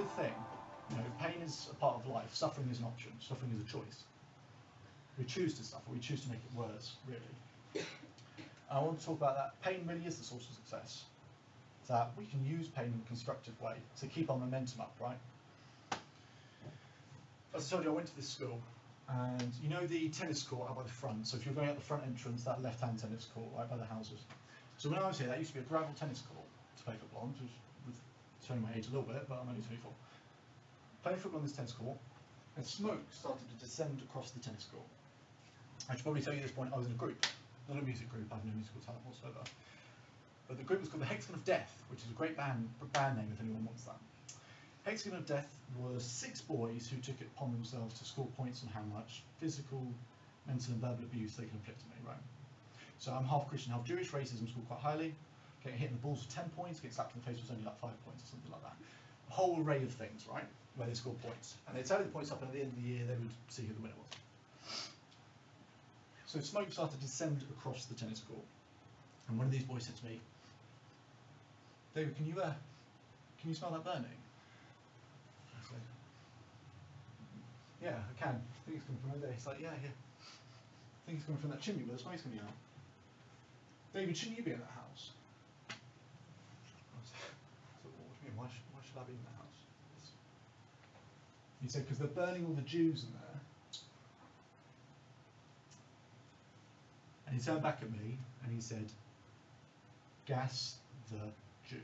good thing. You know, pain is a part of life. Suffering is an option. Suffering is a choice. We choose to suffer. We choose to make it worse, really. I want to talk about that. Pain really is the source of success. That we can use pain in a constructive way to keep our momentum up, right? As I told you, I went to this school, and you know the tennis court out by the front. So if you're going out the front entrance, that left-hand tennis court right by the houses. So when I was here, that used to be a gravel tennis court to play football which was showing my age a little bit, but I'm only 24. Playing football on this tennis court, and smoke started to descend across the tennis court. I should probably tell you at this point, I was in a group, not a music group. I have no musical talent whatsoever. But the group was called the Hexagon of Death, which is a great band band name if anyone wants that. Hexagon of Death were six boys who took it upon themselves to score points on how much physical, mental, and verbal abuse they can inflict on me, right? So I'm half Christian, half Jewish. Racism scored quite highly. Getting hit in the balls was 10 points, getting slapped in the face was only like 5 points or something like that. A whole array of things, right, where they scored points. And they'd tally the points up, and at the end of the year, they would see who the winner was. So smoke started to descend across the tennis court. And one of these boys said to me, David, can you, uh, can you smell that burning? I said, yeah, I can. I think it's coming from over there. He's like, yeah, yeah. I think it's coming from that chimney where the smoke's coming out. David, shouldn't you be in that house? I said, what do you mean? That house? He said, because they're burning all the Jews in there. And he turned back at me and he said, gas the Jew.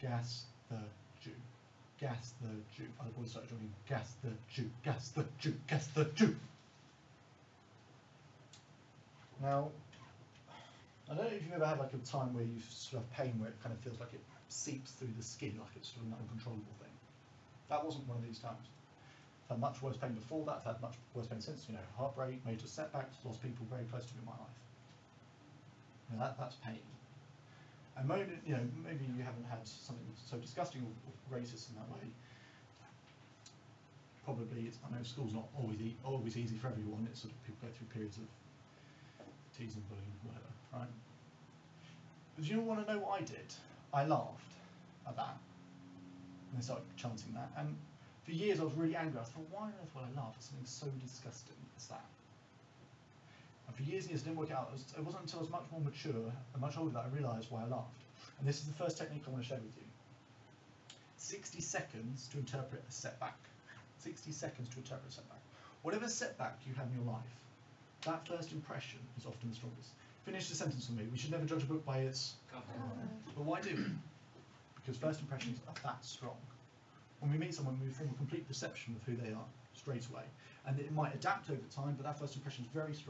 Gas the Jew. Gas the Jew. Other boys started joining, gas the Jew, gas the Jew, gas the Jew. Now, I don't know if you've ever had like a time where you sort of pain where it kind of feels like it seeps through the skin, like it's sort of an uncontrollable thing. That wasn't one of these times. I've had much worse pain before that, I've had much worse pain since, you know, heartbreak, major setbacks, lost people very close to me in my life. You know, that, that's pain. And maybe, you know, maybe you haven't had something so disgusting or, or racist in that way. Probably, it's, I know school's not always e- always easy for everyone. It's sort of people go through periods of teasing, bullying, whatever, do you want to know what I did? I laughed at that. And I started chanting that. And for years I was really angry. I thought, why on earth would I laugh at something so disgusting as that? And for years and years it didn't work out. It, was, it wasn't until I was much more mature and much older that I realised why I laughed. And this is the first technique I want to share with you. 60 seconds to interpret a setback. 60 seconds to interpret a setback. Whatever setback you have in your life, that first impression is often the strongest. Finish the sentence for me. We should never judge a book by its cover. but why do we? Because first impressions are that strong. When we meet someone, we form a complete perception of who they are straight away. And it might adapt over time, but that first impression is very strong.